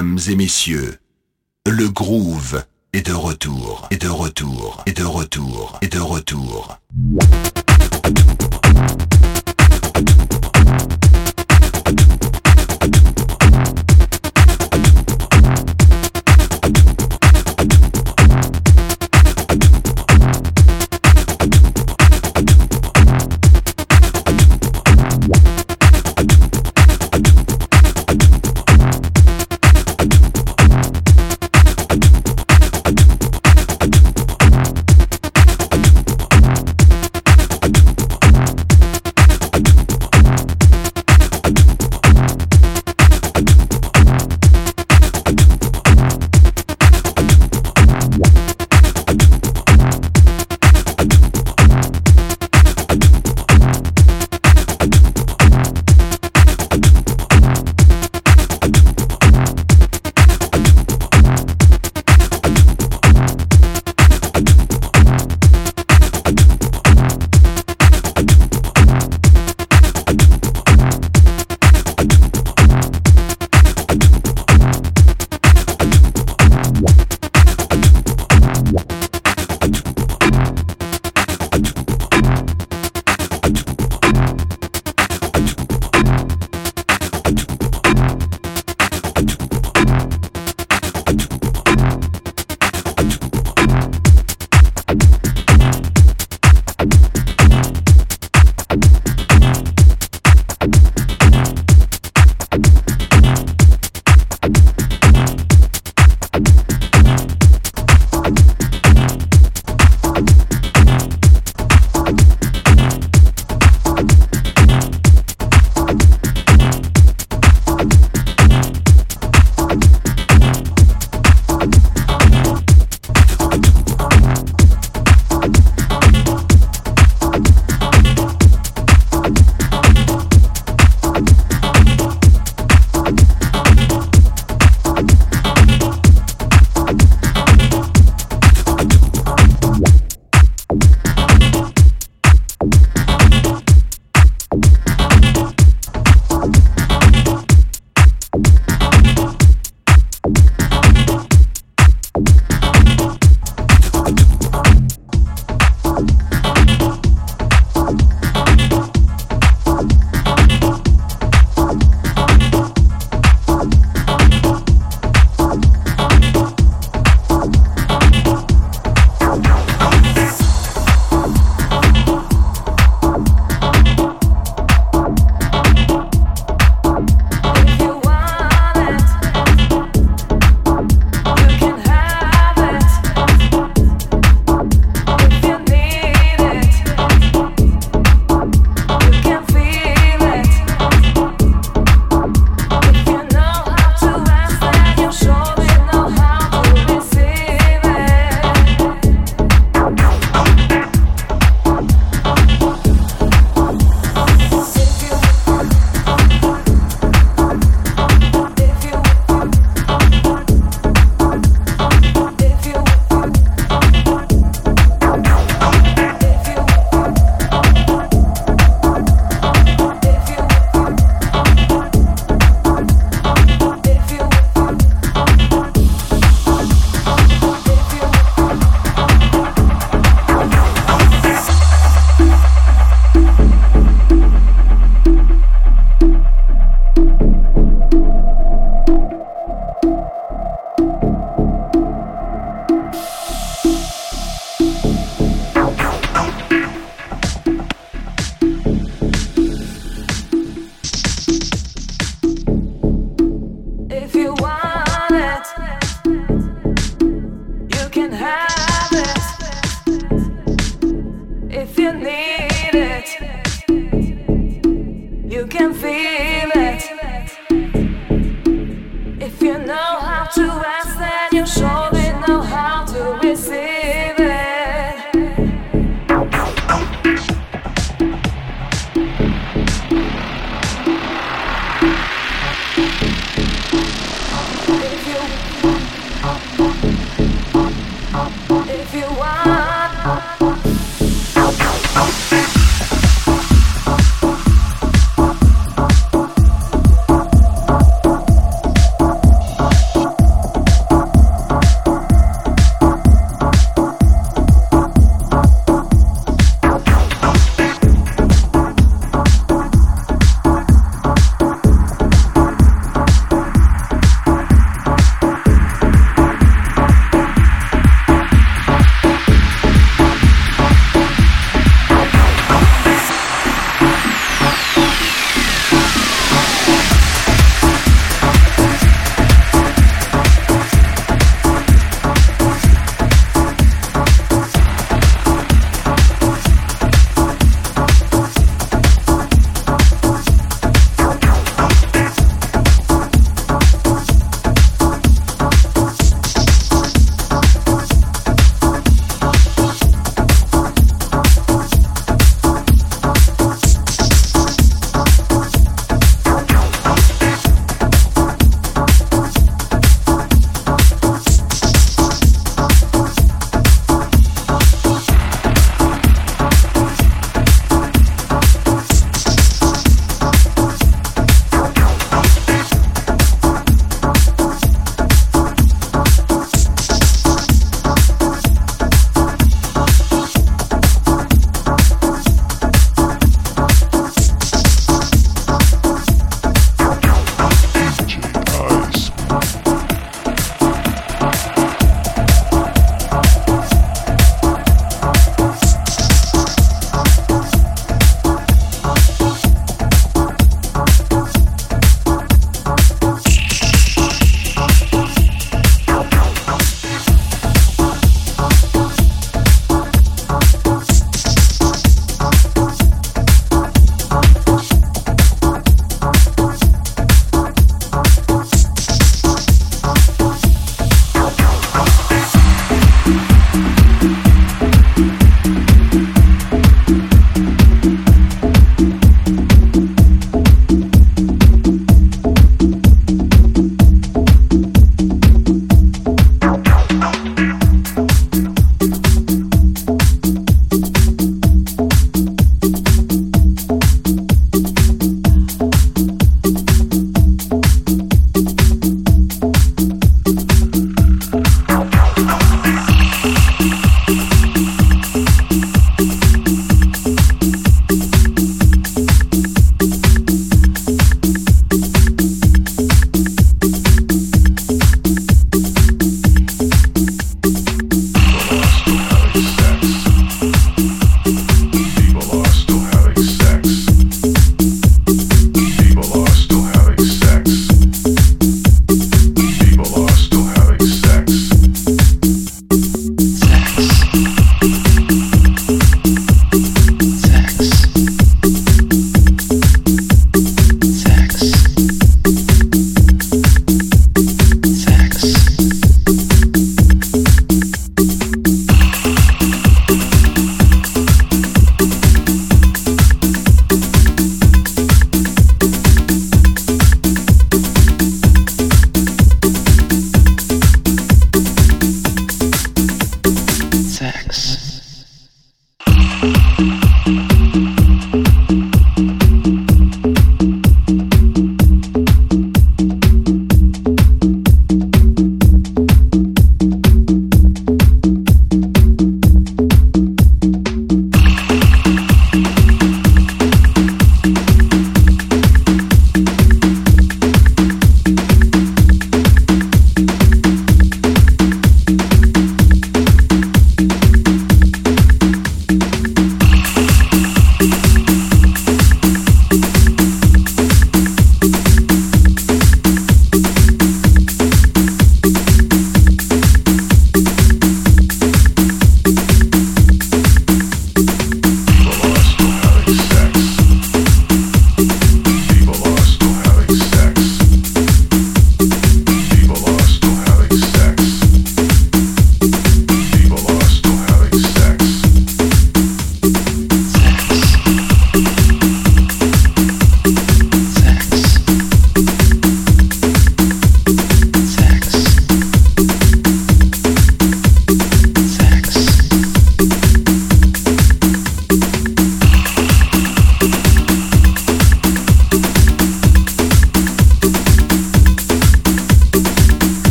Mesdames et messieurs,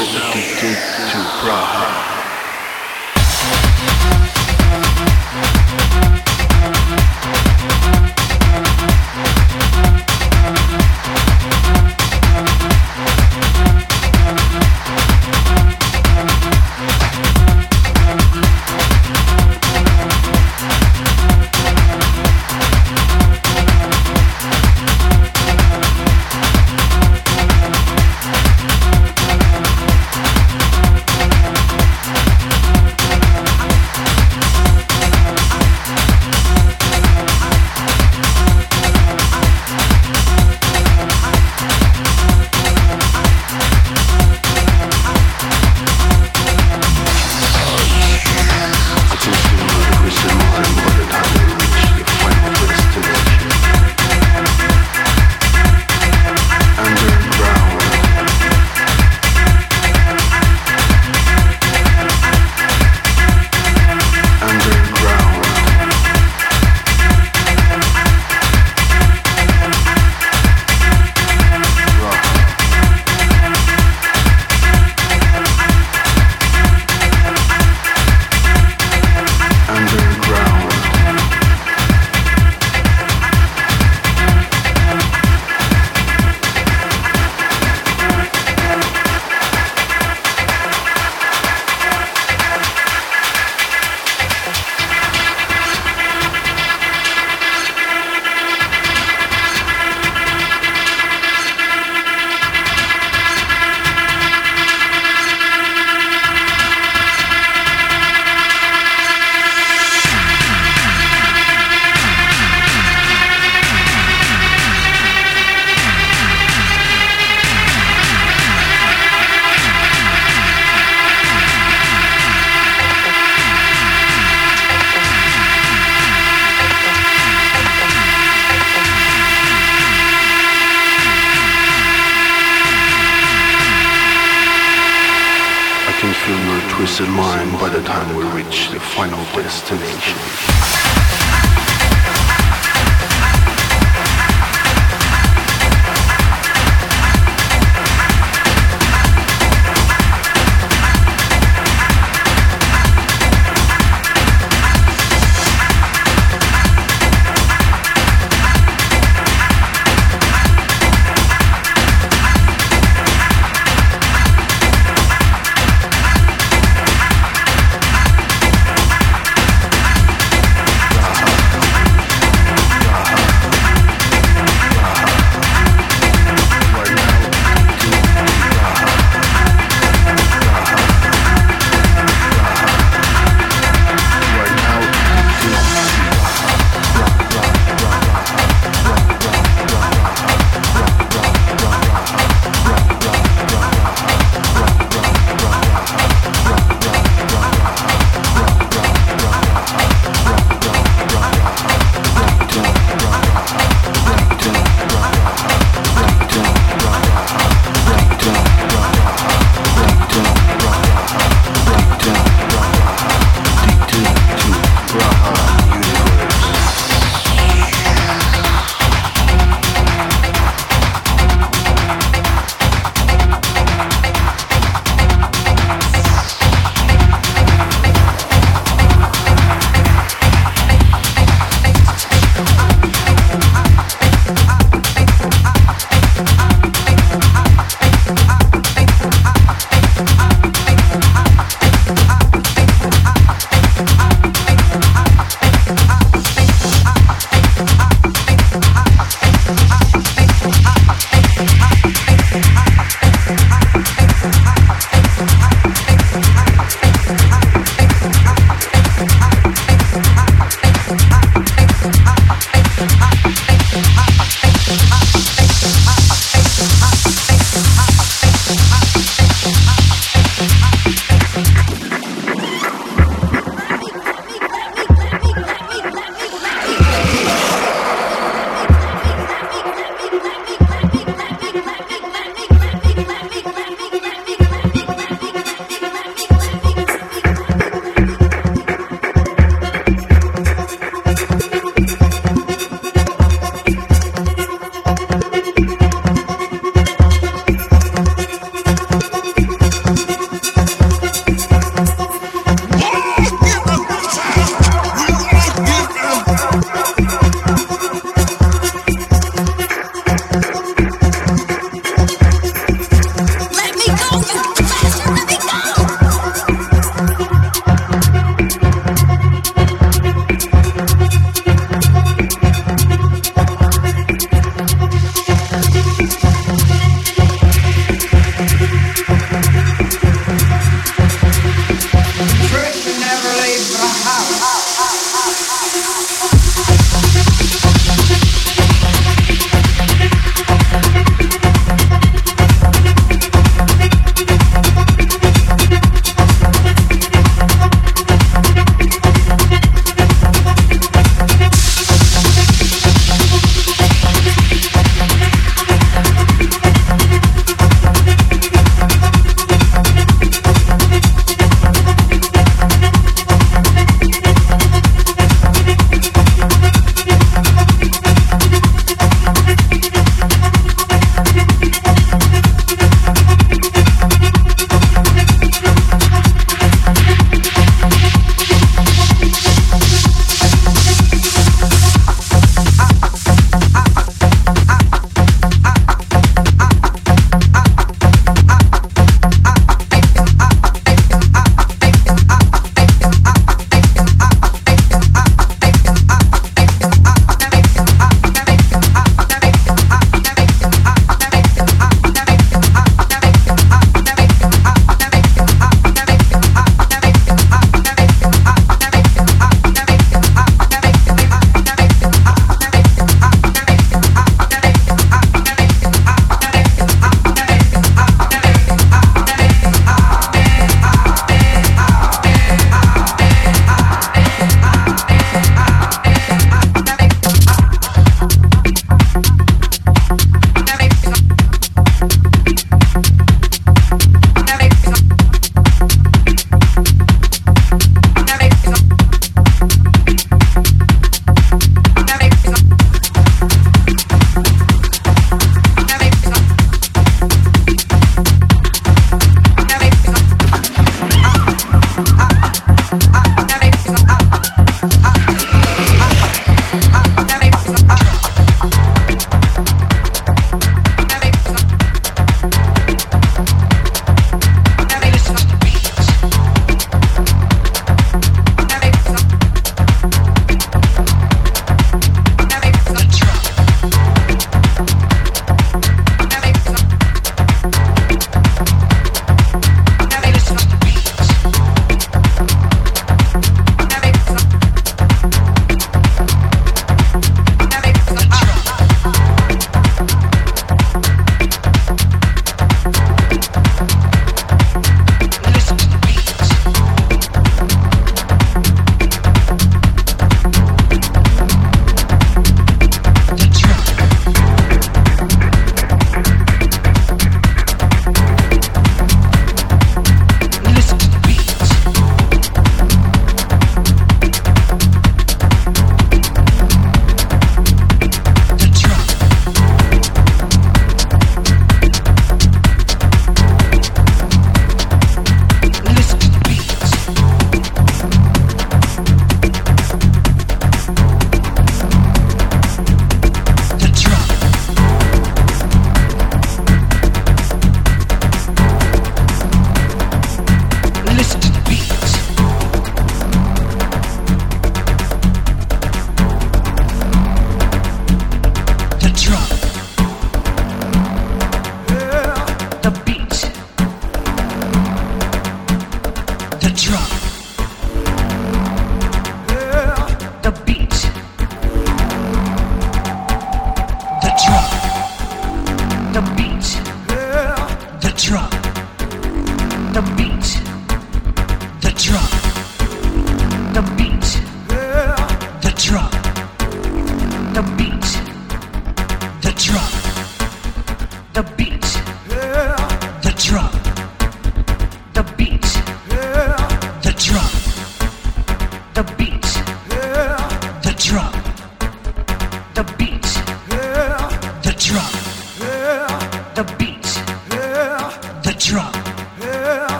You are now to Praha.